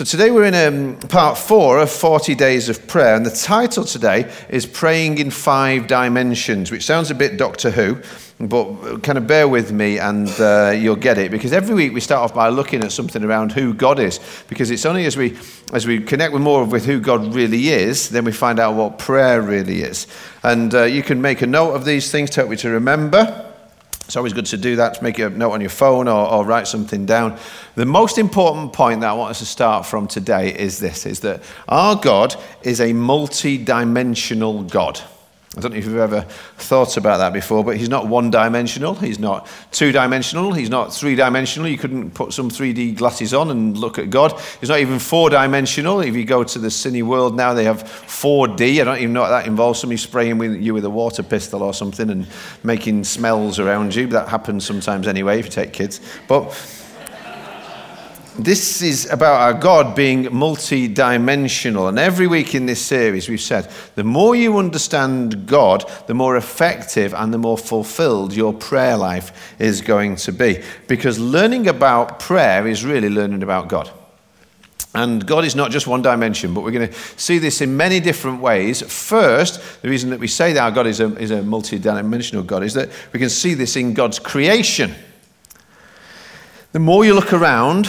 So today we're in um, part four of 40 Days of Prayer, and the title today is Praying in Five Dimensions, which sounds a bit Doctor Who, but kind of bear with me and uh, you'll get it. Because every week we start off by looking at something around who God is, because it's only as we, as we connect with more with who God really is, then we find out what prayer really is. And uh, you can make a note of these things to help you to remember. It's always good to do that, to make a note on your phone or, or, write something down. The most important point that I want us to start from today is this, is that our God is a multi-dimensional God. I don't know if you've ever thought about that before, but he's not one dimensional, he's not two dimensional, he's not three dimensional. You couldn't put some 3D glasses on and look at God. He's not even four dimensional. If you go to the Cineworld now, they have 4D. I don't even know what that involves. Somebody spraying with you with a water pistol or something and making smells around you. That happens sometimes anyway if you take kids. But this is about our God being multi dimensional. And every week in this series, we've said the more you understand God, the more effective and the more fulfilled your prayer life is going to be. Because learning about prayer is really learning about God. And God is not just one dimension, but we're going to see this in many different ways. First, the reason that we say that our God is a, is a multi dimensional God is that we can see this in God's creation. The more you look around,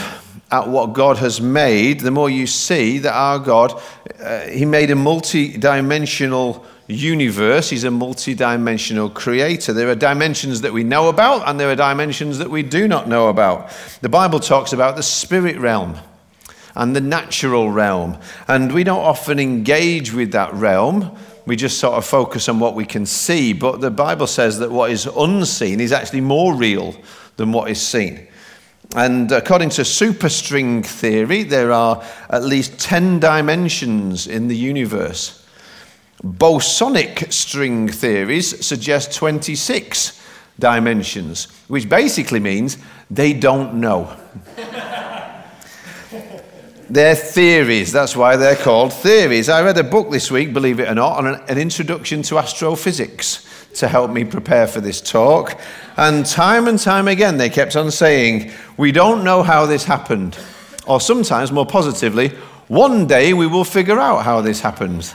at what God has made, the more you see that our God, uh, He made a multi dimensional universe. He's a multi dimensional creator. There are dimensions that we know about, and there are dimensions that we do not know about. The Bible talks about the spirit realm and the natural realm, and we don't often engage with that realm. We just sort of focus on what we can see, but the Bible says that what is unseen is actually more real than what is seen. And according to superstring theory, there are at least 10 dimensions in the universe. Bosonic string theories suggest 26 dimensions, which basically means they don't know. they're theories, that's why they're called theories. I read a book this week, believe it or not, on an, an introduction to astrophysics to help me prepare for this talk. And time and time again, they kept on saying, We don't know how this happened. Or sometimes, more positively, one day we will figure out how this happens.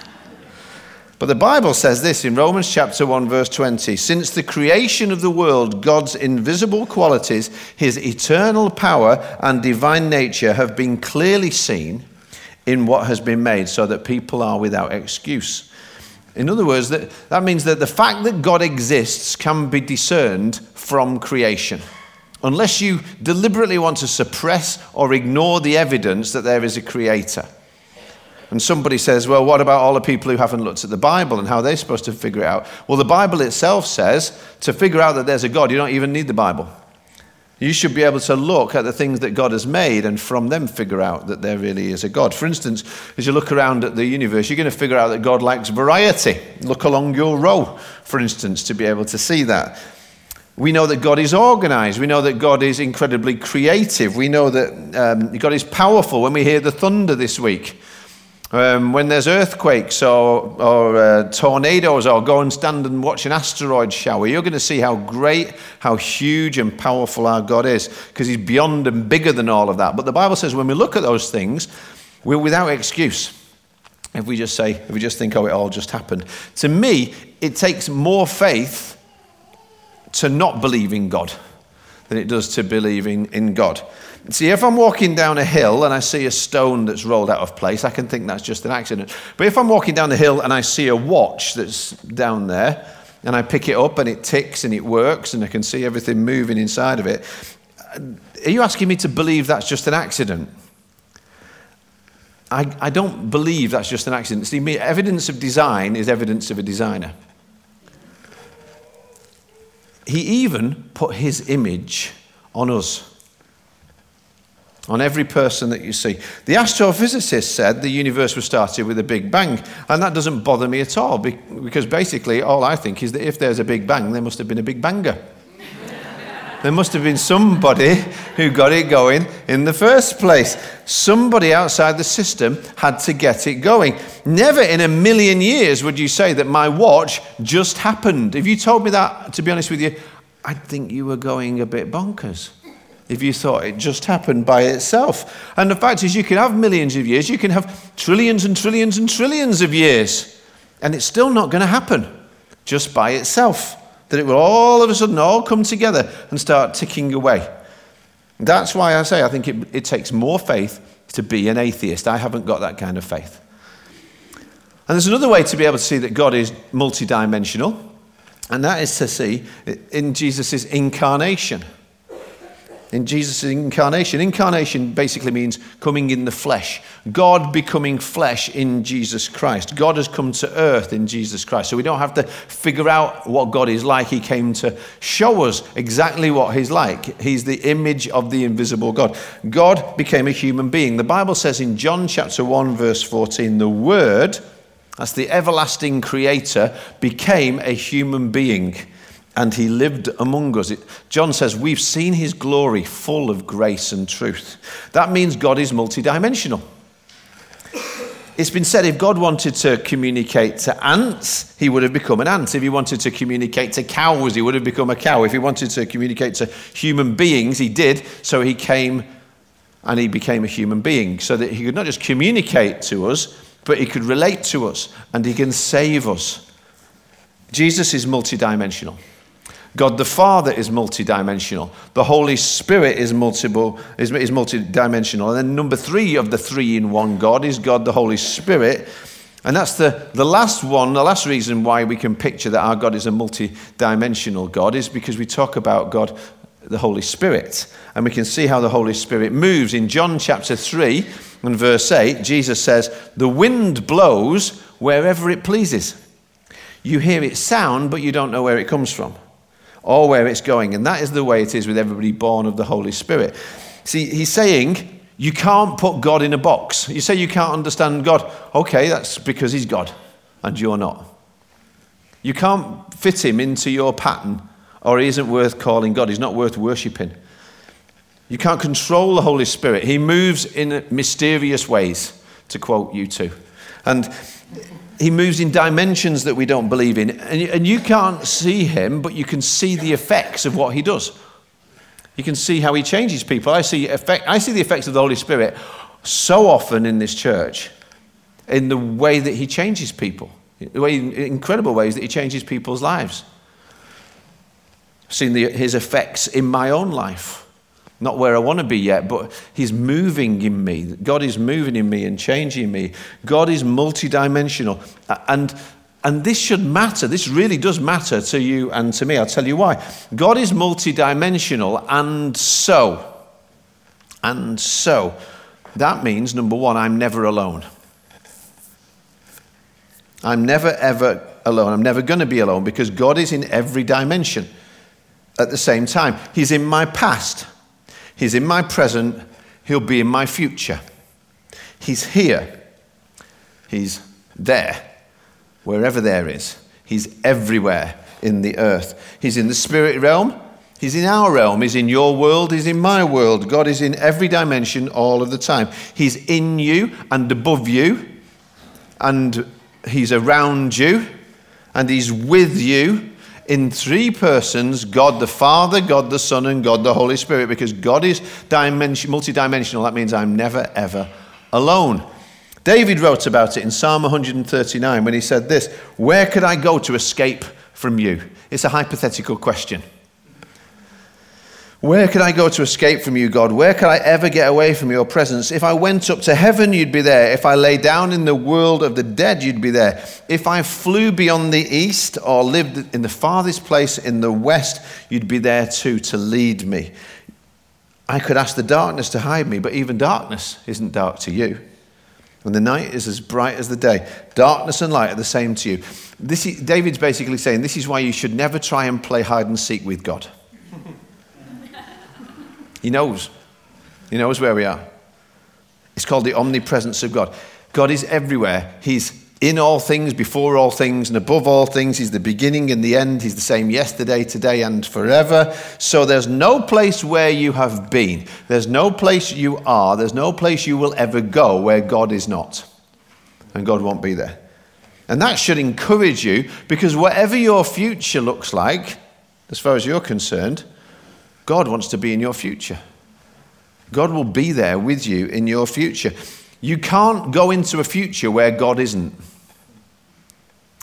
But the Bible says this in Romans chapter 1, verse 20 Since the creation of the world, God's invisible qualities, his eternal power, and divine nature have been clearly seen in what has been made, so that people are without excuse. In other words, that, that means that the fact that God exists can be discerned from creation. Unless you deliberately want to suppress or ignore the evidence that there is a creator. And somebody says, well, what about all the people who haven't looked at the Bible and how they're supposed to figure it out? Well, the Bible itself says to figure out that there's a God, you don't even need the Bible. You should be able to look at the things that God has made and from them figure out that there really is a God. For instance, as you look around at the universe, you're going to figure out that God likes variety. Look along your row, for instance, to be able to see that. We know that God is organized. We know that God is incredibly creative. We know that um, God is powerful. When we hear the thunder this week, um, when there's earthquakes or, or uh, tornadoes, or go and stand and watch an asteroid shower, you're going to see how great, how huge and powerful our God is, because He's beyond and bigger than all of that. But the Bible says when we look at those things, we're without excuse. If we just say, if we just think, oh, it all just happened. To me, it takes more faith to not believe in God than it does to believe in, in God. See, if I'm walking down a hill and I see a stone that's rolled out of place, I can think that's just an accident. But if I'm walking down the hill and I see a watch that's down there, and I pick it up and it ticks and it works and I can see everything moving inside of it, are you asking me to believe that's just an accident? I, I don't believe that's just an accident. See, evidence of design is evidence of a designer. He even put his image on us. On every person that you see. The astrophysicist said the universe was started with a big bang, and that doesn't bother me at all because basically all I think is that if there's a big bang, there must have been a big banger. there must have been somebody who got it going in the first place. Somebody outside the system had to get it going. Never in a million years would you say that my watch just happened. If you told me that, to be honest with you, I'd think you were going a bit bonkers if you thought it just happened by itself. And the fact is, you can have millions of years, you can have trillions and trillions and trillions of years, and it's still not going to happen just by itself. That it will all of a sudden all come together and start ticking away. That's why I say I think it, it takes more faith to be an atheist. I haven't got that kind of faith. And there's another way to be able to see that God is multidimensional, and that is to see in Jesus' incarnation in Jesus' incarnation. Incarnation basically means coming in the flesh. God becoming flesh in Jesus Christ. God has come to earth in Jesus Christ. So we don't have to figure out what God is like. He came to show us exactly what He's like. He's the image of the invisible God. God became a human being. The Bible says in John chapter 1, verse 14, the Word, that's the everlasting Creator, became a human being and he lived among us. John says, We've seen his glory full of grace and truth. That means God is multidimensional. It's been said if God wanted to communicate to ants, he would have become an ant. If he wanted to communicate to cows, he would have become a cow. If he wanted to communicate to human beings, he did. So he came and he became a human being so that he could not just communicate to us, but he could relate to us and he can save us. Jesus is multidimensional. God the Father is multidimensional. The Holy Spirit is multiple is, is multidimensional. And then number three of the three in one God is God the Holy Spirit. And that's the, the last one, the last reason why we can picture that our God is a multidimensional God is because we talk about God, the Holy Spirit. And we can see how the Holy Spirit moves. In John chapter 3 and verse 8, Jesus says, The wind blows wherever it pleases. You hear its sound, but you don't know where it comes from or where it's going. And that is the way it is with everybody born of the Holy Spirit. See, he's saying you can't put God in a box. You say you can't understand God. Okay, that's because he's God and you're not. You can't fit him into your pattern or he isn't worth calling God. He's not worth worshipping. You can't control the Holy Spirit. He moves in mysterious ways, to quote U2. And he moves in dimensions that we don't believe in. And, and you can't see him, but you can see the effects of what he does. You can see how he changes people. I see, effect, I see the effects of the Holy Spirit so often in this church in the way that he changes people, the way, incredible ways that he changes people's lives. I've seen the, his effects in my own life. Not where I want to be yet, but He's moving in me. God is moving in me and changing me. God is multidimensional. And, and this should matter. This really does matter to you and to me. I'll tell you why. God is multidimensional, and so, and so, that means, number one, I'm never alone. I'm never, ever alone. I'm never going to be alone because God is in every dimension at the same time. He's in my past. He's in my present, He'll be in my future. He's here, He's there, wherever there is. He's everywhere in the earth. He's in the spirit realm. He's in our realm. He's in your world. He's in my world. God is in every dimension all of the time. He's in you and above you, and He's around you, and He's with you in three persons God the Father, God the Son, and God the Holy Spirit, because God is dimension, multidimensional. That means I'm never, ever alone. David wrote about it in Psalm 139 when he said this Where could I go to escape from you? It's a hypothetical question. Where could I go to escape from you, God? Where could I ever get away from your presence? If I went up to heaven, you'd be there. If I lay down in the world of the dead, you'd be there. If I flew beyond the east or lived in the farthest place in the west, you'd be there too to lead me. I could ask the darkness to hide me, but even darkness isn't dark to you. When the night is as bright as the day, darkness and light are the same to you. This is, David's basically saying this is why you should never try and play hide and seek with God. He knows. He knows where we are. It's called the omnipresence of God. God is everywhere. He's in all things, before all things, and above all things. He's the beginning and the end. He's the same yesterday, today, and forever. So there's no place where you have been. There's no place you are. There's no place you will ever go where God is not. And God won't be there. And that should encourage you because whatever your future looks like, as far as you're concerned, God wants to be in your future. God will be there with you in your future. You can't go into a future where God isn't.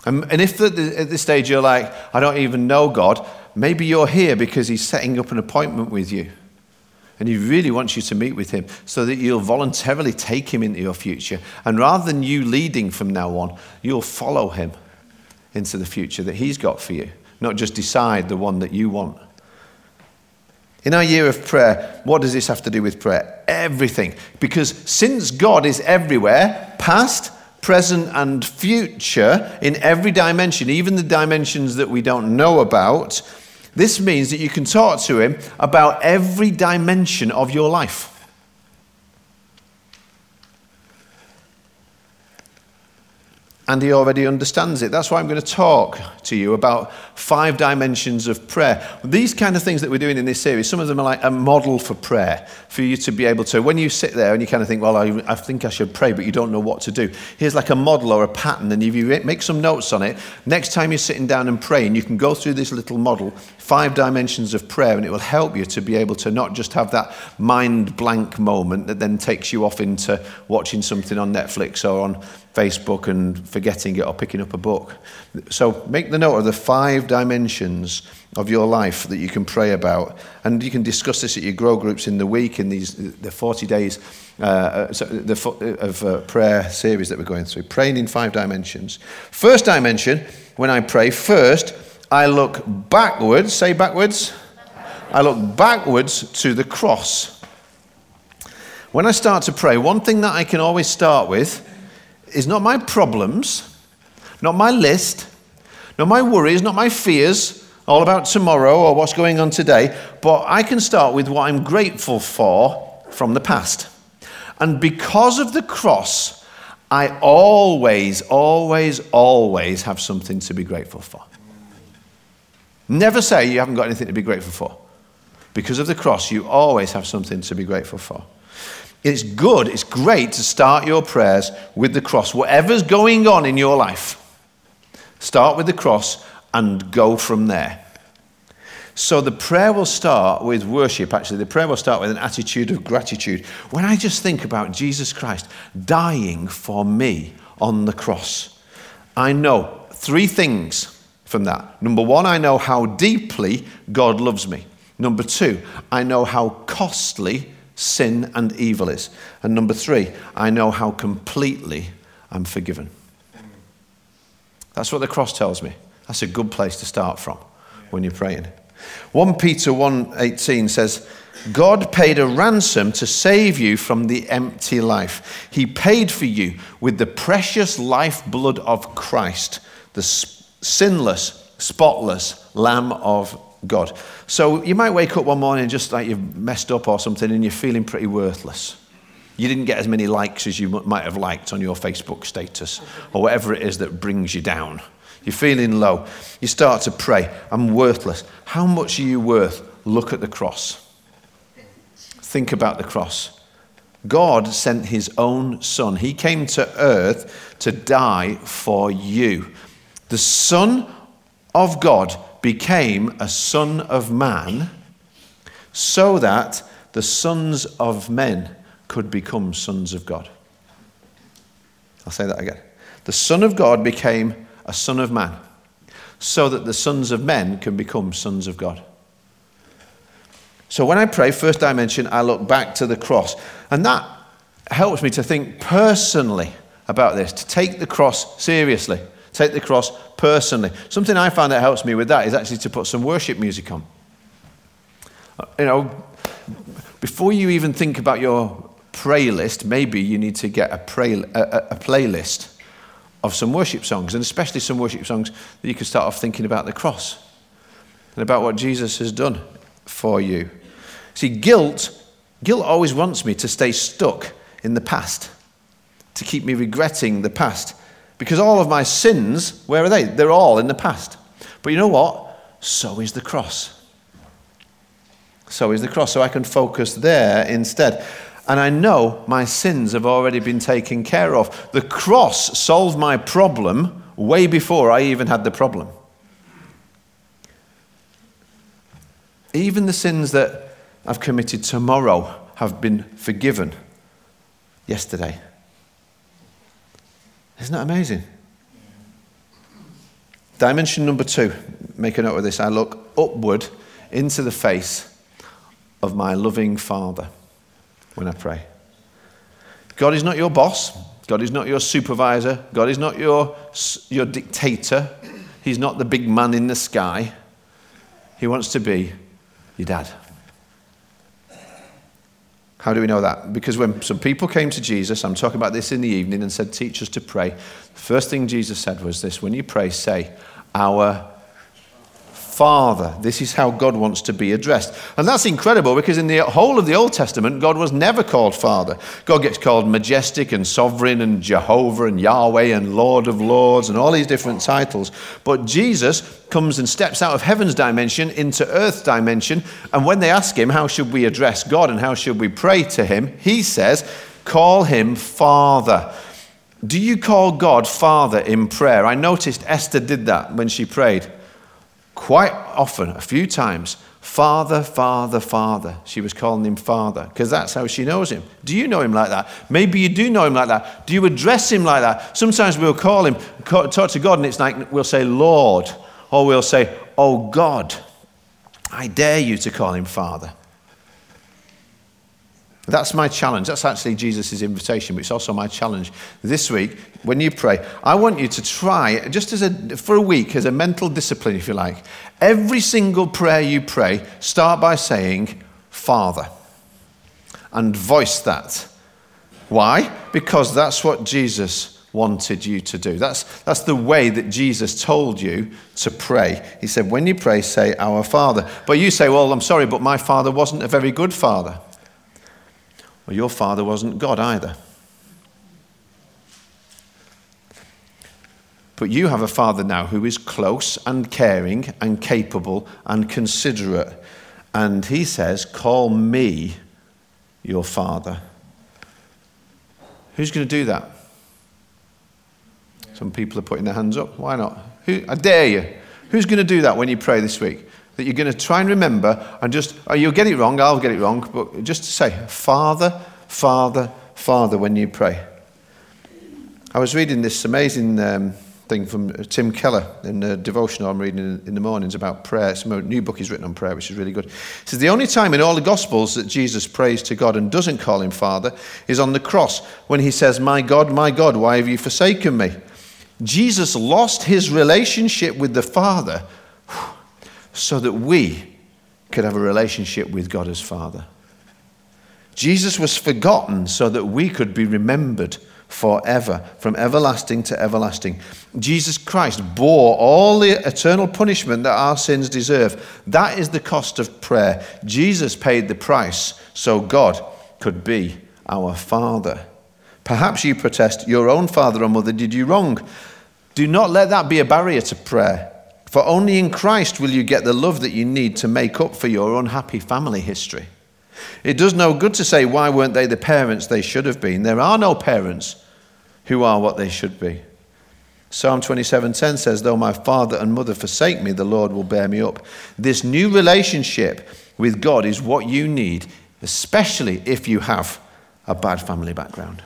And, and if at this stage you're like, I don't even know God, maybe you're here because He's setting up an appointment with you. And He really wants you to meet with Him so that you'll voluntarily take Him into your future. And rather than you leading from now on, you'll follow Him into the future that He's got for you, not just decide the one that you want. In our year of prayer, what does this have to do with prayer? Everything. Because since God is everywhere, past, present, and future, in every dimension, even the dimensions that we don't know about, this means that you can talk to Him about every dimension of your life. And he already understands it. That's why I'm going to talk to you about five dimensions of prayer. These kind of things that we're doing in this series, some of them are like a model for prayer, for you to be able to, when you sit there and you kind of think, well, I, I think I should pray, but you don't know what to do. Here's like a model or a pattern, and if you make some notes on it, next time you're sitting down and praying, you can go through this little model, five dimensions of prayer, and it will help you to be able to not just have that mind blank moment that then takes you off into watching something on Netflix or on Facebook and forgetting it or picking up a book. So make the note of the five dimensions of your life that you can pray about. And you can discuss this at your grow groups in the week, in these the 40 days uh, uh the, of uh, prayer series that we're going through. Praying in five dimensions. First dimension, when I pray, first, I look backwards. Say backwards. I look backwards to the cross. When I start to pray, one thing that I can always start with is not my problems, not my list, not my worries, not my fears, all about tomorrow or what's going on today, but I can start with what I'm grateful for from the past. And because of the cross, I always, always, always have something to be grateful for. Never say you haven't got anything to be grateful for. Because of the cross, you always have something to be grateful for. It's good, it's great to start your prayers with the cross. Whatever's going on in your life, start with the cross and go from there. So the prayer will start with worship, actually. The prayer will start with an attitude of gratitude. When I just think about Jesus Christ dying for me on the cross, I know three things from that. Number one, I know how deeply God loves me. Number two, I know how costly sin and evil is. And number three, I know how completely I'm forgiven. That's what the cross tells me. That's a good place to start from when you're praying. 1 Peter 1:18 says, God paid a ransom to save you from the empty life. He paid for you with the precious lifeblood of Christ, the sinless, spotless Lamb of God. So you might wake up one morning just like you've messed up or something and you're feeling pretty worthless. You didn't get as many likes as you might have liked on your Facebook status or whatever it is that brings you down. You're feeling low. You start to pray, I'm worthless. How much are you worth? Look at the cross. Think about the cross. God sent his own son. He came to earth to die for you. The Son of God became a son of man so that the sons of men could become sons of God. I'll say that again. The Son of God became a son of man so that the sons of men can become sons of God. So when I pray, first dimension, I look back to the cross. And that helps me to think personally about this, to take the cross seriously. Take the cross personally. Something I found that helps me with that is actually to put some worship music on. Uh, you know, before you even think about your pray list, maybe you need to get a, pray, a, a playlist of some worship songs, and especially some worship songs that you can start off thinking about the cross and about what Jesus has done for you. See, guilt Guilt always wants me to stay stuck in the past, to keep me regretting the past. Because all of my sins, where are they? They're all in the past. But you know what? So is the cross. So is the cross. So I can focus there instead. And I know my sins have already been taken care of. The cross solved my problem way before I even had the problem. Even the sins that I've committed tomorrow have been forgiven yesterday. Isn't that amazing? Dimension number two, make a note of this. I look upward into the face of my loving Father when I pray. God is not your boss. God is not your supervisor. God is not your, your dictator. He's not the big man in the sky. He wants to be your dad. How do we know that? Because when some people came to Jesus, I'm talking about this in the evening, and said, Teach us to pray, the first thing Jesus said was this when you pray, say, Our Father. This is how God wants to be addressed. And that's incredible because in the whole of the Old Testament, God was never called Father. God gets called Majestic and Sovereign and Jehovah and Yahweh and Lord of Lords and all these different titles. But Jesus comes and steps out of heaven's dimension into earth's dimension. And when they ask him, How should we address God and how should we pray to him? He says, Call him Father. Do you call God Father in prayer? I noticed Esther did that when she prayed quite often, a few times, Father, Father, Father. She was calling him Father because that's how she knows him. Do you know him like that? Maybe you do know him like that. Do you address him like that? Sometimes we'll call him, talk to God, and it's like we'll say, Lord, or we'll say, Oh God. I dare you to call him Father. That's my challenge. That's actually Jesus' invitation, but it's also my challenge this week. When you pray, I want you to try, just as a, for a week, as a mental discipline, if you like, every single prayer you pray, start by saying, Father, and voice that. Why? Because that's what Jesus wanted you to do. That's, that's the way that Jesus told you to pray. He said, when you pray, say, Our Father. But you say, Well, I'm sorry, but my father wasn't a very good father. Well, your father wasn't God either. But you have a father now who is close and caring and capable and considerate. And he says, Call me your father. Who's going to do that? Some people are putting their hands up. Why not? Who, I dare you. Who's going to do that when you pray this week? That you're going to try and remember and just, oh, you'll get it wrong, I'll get it wrong, but just to say, Father, Father, Father, when you pray. I was reading this amazing um, thing from Tim Keller in the devotional I'm reading in the mornings about prayer. It's a new book he's written on prayer, which is really good. It says, The only time in all the Gospels that Jesus prays to God and doesn't call him Father is on the cross when he says, My God, my God, why have you forsaken me? Jesus lost his relationship with the Father so that we could have a relationship with God as Father. Jesus was forgotten so that we could be remembered forever, from everlasting to everlasting. Jesus Christ bore all the eternal punishment that our sins deserve. That is the cost of prayer. Jesus paid the price so God could be our Father. Perhaps you protest, Your own father or mother did you wrong. Do not let that be a barrier to prayer. For only in Christ will you get the love that you need to make up for your unhappy family history. It does no good to say, why weren't they the parents they should have been? There are no parents who are what they should be. Psalm 27:10 says, Though my father and mother forsake me, the Lord will bear me up. This new relationship with God is what you need, especially if you have a bad family background.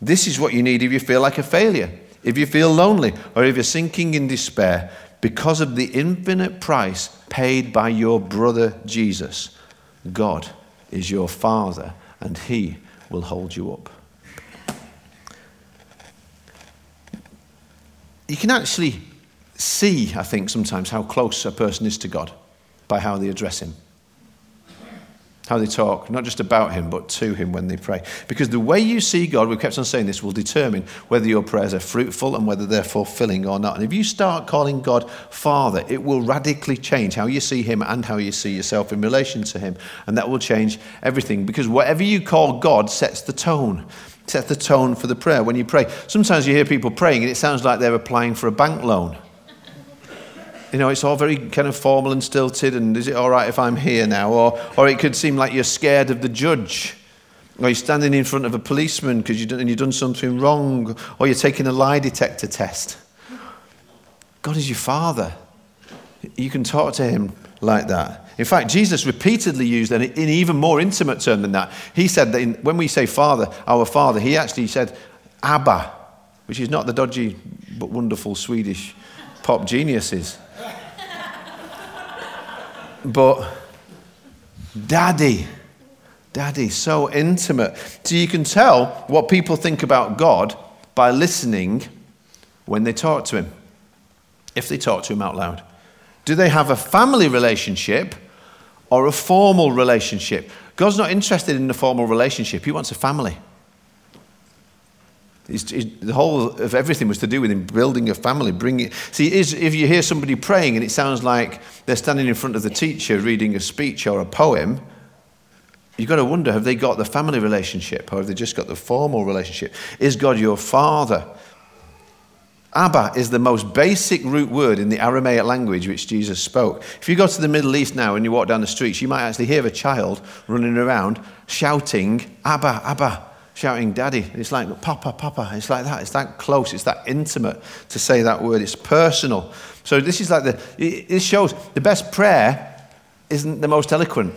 This is what you need if you feel like a failure if you feel lonely, or if you're sinking in despair, because of the infinite price paid by your brother Jesus, God is your Father, and He will hold you up. You can actually see, I think, sometimes how close a person is to God by how they address Him. How they talk, not just about Him, but to Him when they pray. Because the way you see God, we've kept on saying this, will determine whether your prayers are fruitful and whether they're fulfilling or not. And if you start calling God Father, it will radically change how you see Him and how you see yourself in relation to Him. And that will change everything. Because whatever you call God sets the tone. Sets the tone for the prayer when you pray. Sometimes you hear people praying and it sounds like they're applying for a bank loan. You know, it's all very kind of formal and stilted, and is it all right if I'm here now? Or, or it could seem like you're scared of the judge. Or you're standing in front of a policeman because you've done, you've done something wrong. Or you're taking a lie detector test. God is your father. You can talk to him like that. In fact, Jesus repeatedly used an, an even more intimate term than that. He said that in, when we say father, our father, he actually said Abba, which is not the dodgy but wonderful Swedish pop geniuses but daddy, daddy, so intimate. So you can tell what people think about God by listening when they talk to him, if they talk to him out loud. Do they have a family relationship or a formal relationship? God's not interested in a formal relationship, He wants a family. It's, it's, the whole of everything was to do with him building a family, bringing. See, is, if you hear somebody praying and it sounds like they're standing in front of the teacher reading a speech or a poem, you've got to wonder: have they got the family relationship, or have they just got the formal relationship? Is God your father? Abba is the most basic root word in the Aramaic language which Jesus spoke. If you go to the Middle East now and you walk down the streets, you might actually hear a child running around shouting, Abba, Abba shouting daddy. It's like papa, papa. It's like that. It's that close. It's that intimate to say that word. It's personal. So this is like the, it shows the best prayer isn't the most eloquent.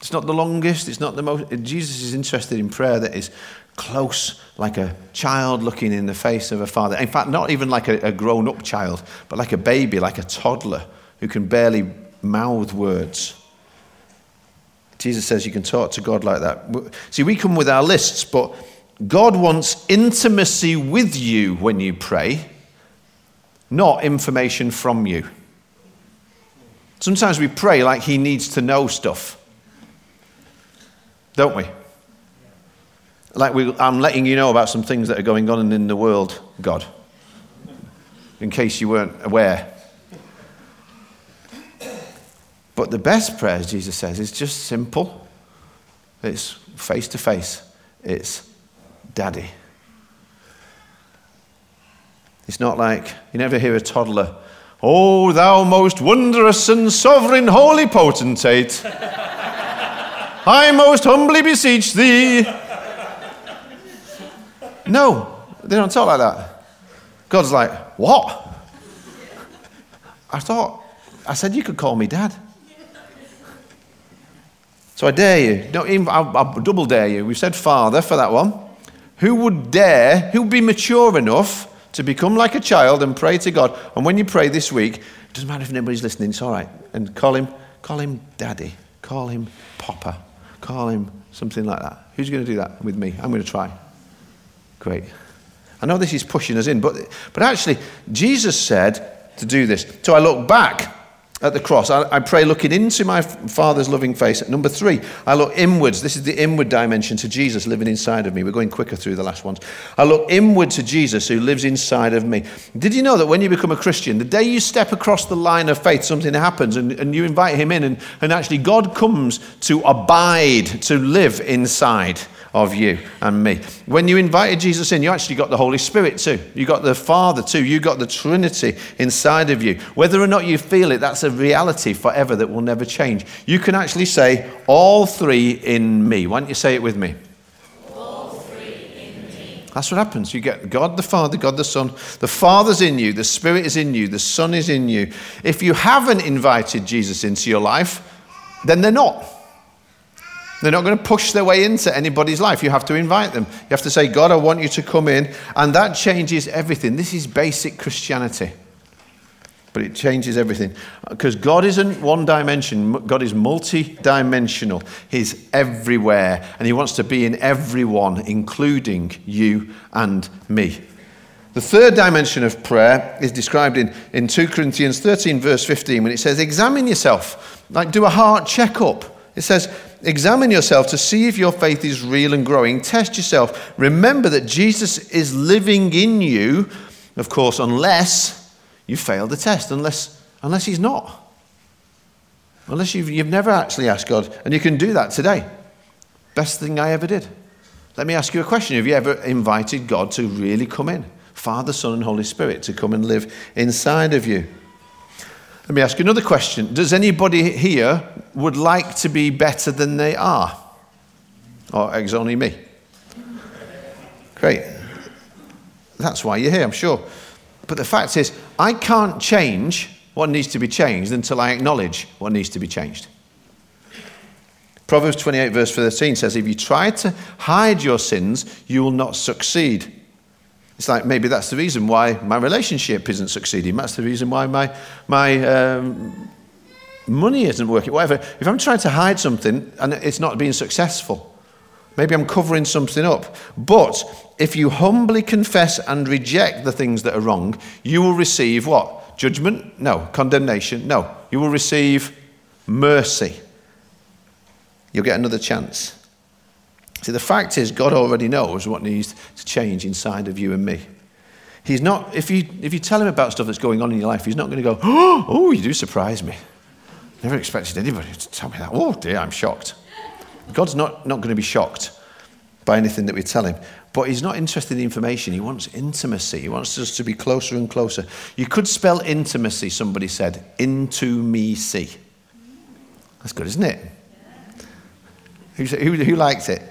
It's not the longest. It's not the most. Jesus is interested in prayer that is close, like a child looking in the face of a father. In fact, not even like a, a grown up child, but like a baby, like a toddler who can barely mouth words. Jesus says you can talk to God like that. See, we come with our lists, but God wants intimacy with you when you pray, not information from you. Sometimes we pray like He needs to know stuff, don't we? Like we, I'm letting you know about some things that are going on in the world, God, in case you weren't aware. But the best prayers, Jesus says, is just simple. It's face to face. It's daddy. It's not like you never hear a toddler, Oh, thou most wondrous and sovereign holy potentate, I most humbly beseech thee. No, they don't talk like that. God's like, What? I thought, I said you could call me dad. So I dare you. Don't even, I'll, I'll double dare you. We've said father for that one. Who would dare, who would be mature enough to become like a child and pray to God? And when you pray this week, it doesn't matter if anybody's listening, it's all right. And call him, call him daddy. Call him papa. Call him something like that. Who's going to do that with me? I'm going to try. Great. I know this is pushing us in, but, but actually, Jesus said to do this. So I look back at the cross. I, I, pray looking into my Father's loving face. Number three, I look inwards. This is the inward dimension to Jesus living inside of me. We're going quicker through the last ones. I look inward to Jesus who lives inside of me. Did you know that when you become a Christian, the day you step across the line of faith, something happens and, and you invite him in, and, and actually God comes to abide, to live inside of you and me. When you invited Jesus in, you actually got the Holy Spirit too. You got the Father too. You got the Trinity inside of you. Whether or not you feel it, that's a reality forever that will never change. You can actually say, All three in me. Why don't you say it with me? That's what happens. You get God the Father, God the Son. The Father's in you, the Spirit is in you, the Son is in you. If you haven't invited Jesus into your life, then they're not. They're not going to push their way into anybody's life. You have to invite them. You have to say, God, I want you to come in. And that changes everything. This is basic Christianity. But it changes everything. Because God isn't one dimension, God is multi dimensional. He's everywhere. And He wants to be in everyone, including you and me. The third dimension of prayer is described in, in 2 Corinthians 13, verse 15, when it says, Examine yourself, like do a heart checkup It says, Examine yourself to see if your faith is real and growing. Test yourself. Remember that Jesus is living in you, of course, unless you fail the test, unless, unless He's not. Unless you've, you've never actually asked God, and you can do that today. Best thing I ever did. Let me ask you a question Have you ever invited God to really come in? Father, Son, and Holy Spirit to come and live inside of you. Let me ask you another question. Does anybody here would like to be better than they are? Or it's only me? Great. That's why you're here, I'm sure. But the fact is, I can't change what needs to be changed until I acknowledge what needs to be changed. Proverbs 28, verse 13 says, If you try to hide your sins, you will not succeed. It's like maybe that's the reason why my relationship isn't succeeding. That's the reason why my, my um, money isn't working, whatever. If I'm trying to hide something and it's not being successful, maybe I'm covering something up. But if you humbly confess and reject the things that are wrong, you will receive what? Judgment? No. Condemnation? No. You will receive mercy. You'll get another chance. See, the fact is, God already knows what needs to change inside of you and me. He's not, if you, if you tell him about stuff that's going on in your life, he's not going to go, oh, you do surprise me. Never expected anybody to tell me that. Oh, dear, I'm shocked. God's not, not going to be shocked by anything that we tell him. But he's not interested in information. He wants intimacy. He wants us to be closer and closer. You could spell intimacy, somebody said, into me see. That's good, isn't it? Who, who, who liked it?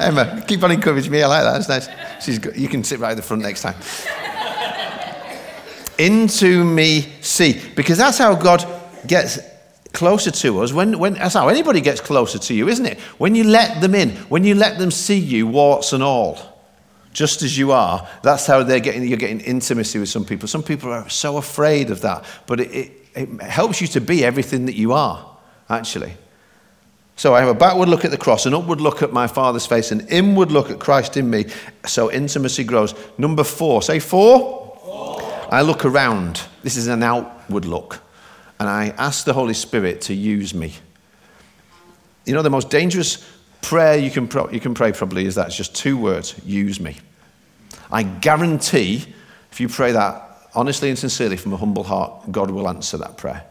Emma, keep on encouraging me. I like that. That's nice. She's good. You can sit right at the front next time. Into me see. Because that's how God gets closer to us. When, when, that's how anybody gets closer to you, isn't it? When you let them in, when you let them see you, warts and all, just as you are, that's how they're getting, you're getting intimacy with some people. Some people are so afraid of that, but it, it, it helps you to be everything that you are, actually. So I have a backward look at the cross, an upward look at my Father's face, an inward look at Christ in me. So intimacy grows. Number four, say four. four. I look around. This is an outward look. And I ask the Holy Spirit to use me. You know, the most dangerous prayer you can, pro- you can pray probably is that it's just two words use me. I guarantee if you pray that honestly and sincerely from a humble heart, God will answer that prayer.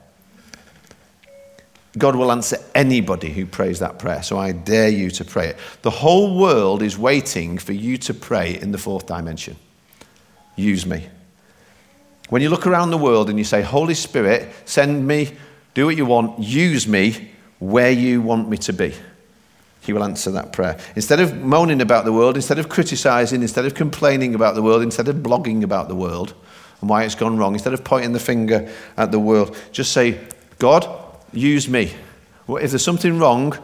God will answer anybody who prays that prayer. So I dare you to pray it. The whole world is waiting for you to pray in the fourth dimension. Use me. When you look around the world and you say, Holy Spirit, send me, do what you want, use me where you want me to be. He will answer that prayer. Instead of moaning about the world, instead of criticizing, instead of complaining about the world, instead of blogging about the world and why it's gone wrong, instead of pointing the finger at the world, just say, God, use me. If there's something wrong,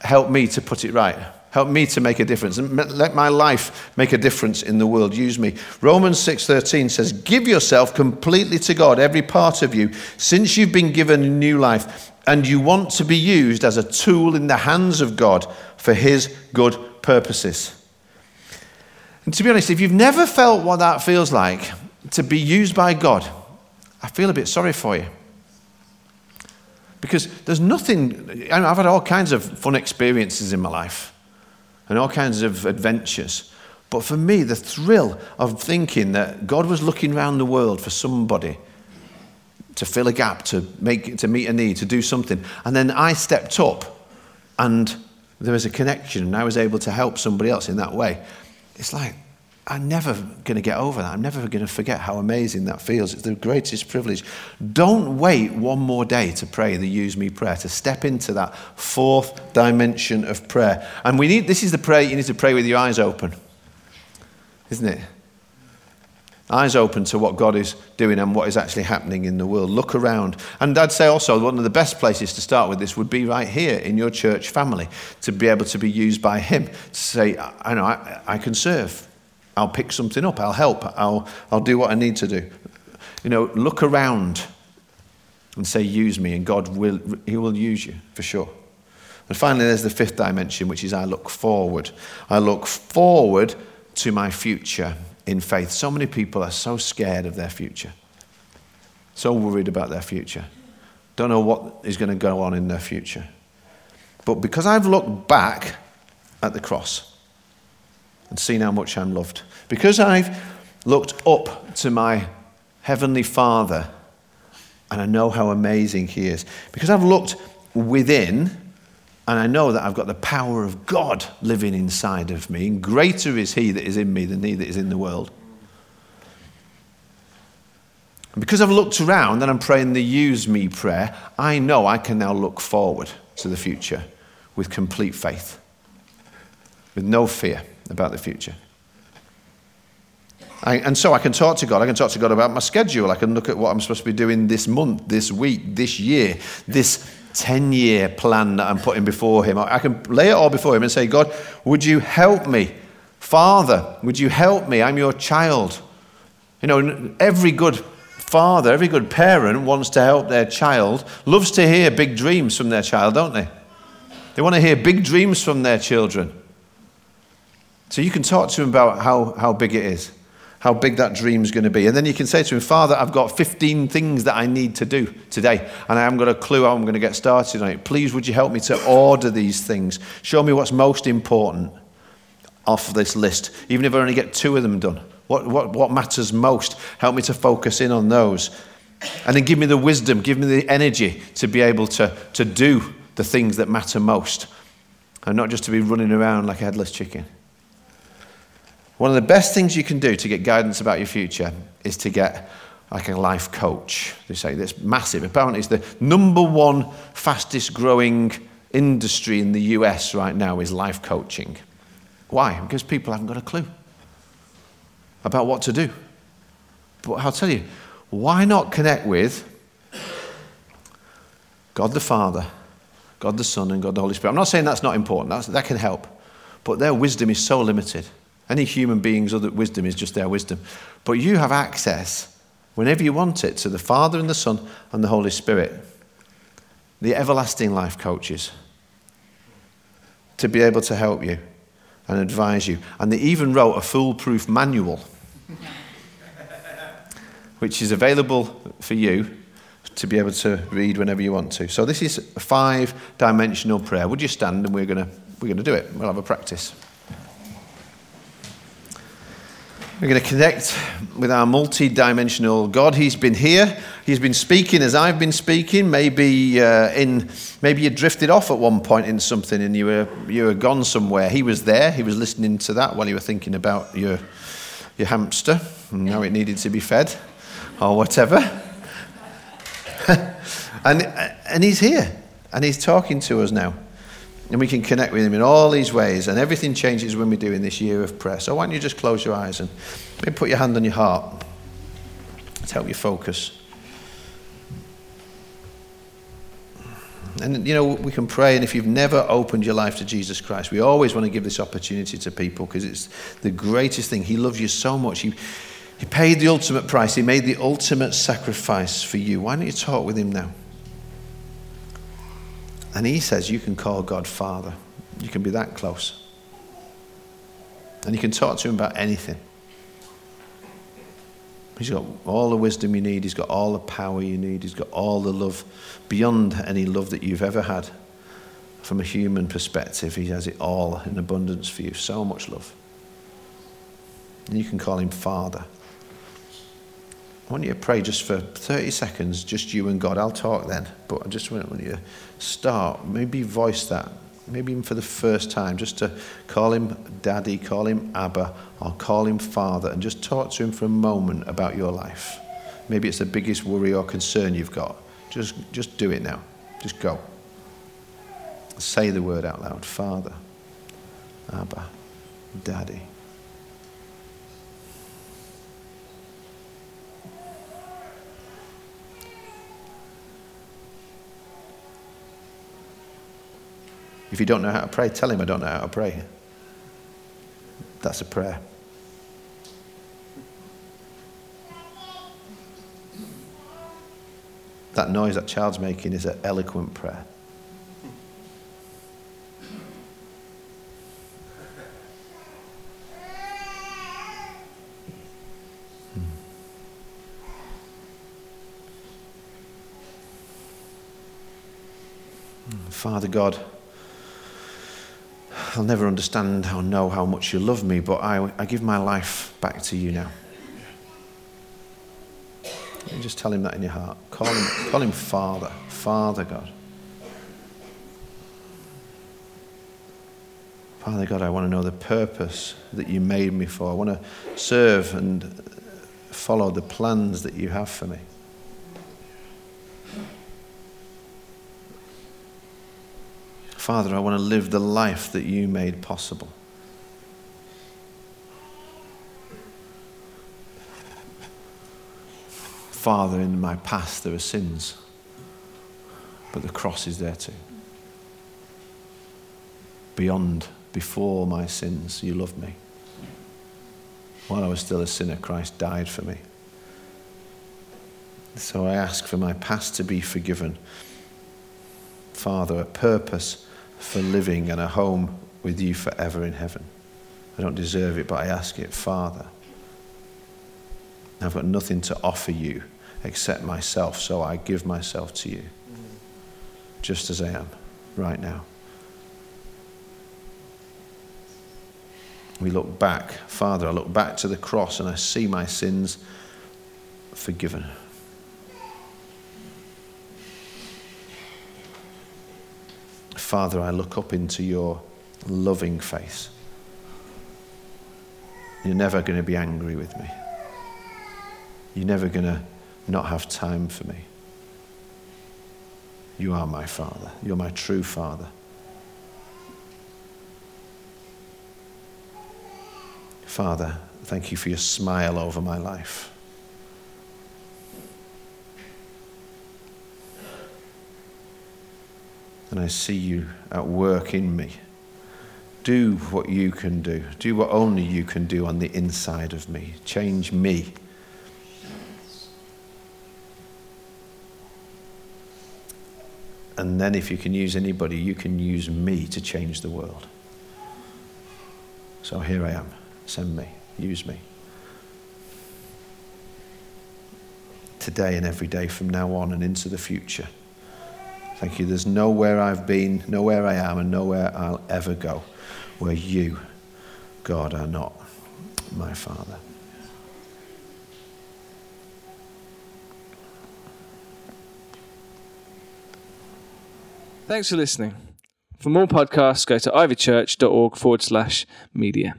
help me to put it right. Help me to make a difference and let my life make a difference in the world. Use me. Romans 6:13 says, "Give yourself completely to God, every part of you, since you've been given a new life and you want to be used as a tool in the hands of God for his good purposes." And to be honest, if you've never felt what that feels like to be used by God, I feel a bit sorry for you. Because there's nothing, I've had all kinds of fun experiences in my life and all kinds of adventures. But for me, the thrill of thinking that God was looking around the world for somebody to fill a gap, to, make, to meet a need, to do something. And then I stepped up and there was a connection and I was able to help somebody else in that way. It's like, I'm never going to get over that. I'm never going to forget how amazing that feels. It's the greatest privilege. Don't wait one more day to pray the use me prayer, to step into that fourth dimension of prayer. And we need this is the prayer you need to pray with your eyes open. Isn't it? Eyes open to what God is doing and what is actually happening in the world. Look around. And I'd say also one of the best places to start with this would be right here in your church family to be able to be used by Him to say, I know I, I can serve. I'll pick something up. I'll help. I'll, I'll do what I need to do. You know, look around and say, use me, and God will, He will use you for sure. And finally, there's the fifth dimension, which is I look forward. I look forward to my future in faith. So many people are so scared of their future, so worried about their future, don't know what is going to go on in their future. But because I've looked back at the cross and seen how much I'm loved, because I've looked up to my Heavenly Father and I know how amazing He is, because I've looked within and I know that I've got the power of God living inside of me, and greater is He that is in me than He that is in the world. And because I've looked around and I'm praying the use me prayer, I know I can now look forward to the future with complete faith, with no fear about the future. I, and so I can talk to God. I can talk to God about my schedule. I can look at what I'm supposed to be doing this month, this week, this year, this 10 year plan that I'm putting before Him. I can lay it all before Him and say, God, would you help me? Father, would you help me? I'm your child. You know, every good father, every good parent wants to help their child, loves to hear big dreams from their child, don't they? They want to hear big dreams from their children. So you can talk to him about how, how big it is, how big that dream is going to be. And then you can say to him, Father, I've got 15 things that I need to do today, and I haven't got a clue how I'm going to get started on it. Please, would you help me to order these things? Show me what's most important off this list, even if I only get two of them done. What, what, what matters most? Help me to focus in on those. And then give me the wisdom, give me the energy to be able to, to do the things that matter most and not just to be running around like a headless chicken. One of the best things you can do to get guidance about your future is to get like a life coach. They say that's massive. Apparently, it's the number one fastest growing industry in the US right now is life coaching. Why? Because people haven't got a clue about what to do. But I'll tell you, why not connect with God the Father, God the Son, and God the Holy Spirit? I'm not saying that's not important, that's, that can help. But their wisdom is so limited. Any human being's other wisdom is just their wisdom. But you have access, whenever you want it, to the Father and the Son and the Holy Spirit, the everlasting life coaches, to be able to help you and advise you. And they even wrote a foolproof manual, which is available for you to be able to read whenever you want to. So this is a five-dimensional prayer. Would you stand and we're going to we're going to do it. We'll have a practice. We're going to connect with our multi dimensional God. He's been here. He's been speaking as I've been speaking. Maybe, uh, in, maybe you drifted off at one point in something and you were, you were gone somewhere. He was there. He was listening to that while you were thinking about your, your hamster and how it needed to be fed or whatever. and, and he's here and he's talking to us now. And we can connect with Him in all these ways. And everything changes when we do in this year of prayer. So why don't you just close your eyes and maybe put your hand on your heart to help you focus. And, you know, we can pray. And if you've never opened your life to Jesus Christ, we always want to give this opportunity to people because it's the greatest thing. He loves you so much. He, he paid the ultimate price, He made the ultimate sacrifice for you. Why don't you talk with Him now? And he says you can call God Father. You can be that close. And you can talk to him about anything. He's got all the wisdom you need. He's got all the power you need. He's got all the love beyond any love that you've ever had. From a human perspective, he has it all in abundance for you. So much love. And you can call him Father. I want you to pray just for 30 seconds, just you and God. I'll talk then, but I just want you to start, maybe voice that, maybe even for the first time, just to call him Daddy, call him Abba, or call him Father, and just talk to him for a moment about your life. Maybe it's the biggest worry or concern you've got. Just, just do it now. Just go. Say the word out loud Father, Abba, Daddy. If you don't know how to pray, tell him I don't know how to pray. That's a prayer. That noise that child's making is an eloquent prayer. Hmm. Father God, I'll never understand or know how much you love me, but I, I give my life back to you now. You just tell him that in your heart. Call him, call him Father, Father God. Father God, I want to know the purpose that you made me for. I want to serve and follow the plans that you have for me. Father, I want to live the life that you made possible. Father, in my past there are sins, but the cross is there too. Beyond, before my sins, you loved me. While I was still a sinner, Christ died for me. So I ask for my past to be forgiven. Father, a purpose for living and a home with you forever in heaven. I don't deserve it, but I ask it, Father. I've got nothing to offer you except myself, so I give myself to you, just as I am right now. We look back, Father, I look back to the cross and I see my sins forgiven. Father, I look up into your loving face. You're never going to be angry with me. You're never going to not have time for me. You are my Father. You're my true Father. Father, thank you for your smile over my life. And I see you at work in me. Do what you can do. Do what only you can do on the inside of me. Change me. And then, if you can use anybody, you can use me to change the world. So here I am. Send me. Use me. Today and every day from now on and into the future. Thank you. There's nowhere I've been, nowhere I am, and nowhere I'll ever go where you, God, are not my Father. Thanks for listening. For more podcasts, go to ivychurch.org forward slash media.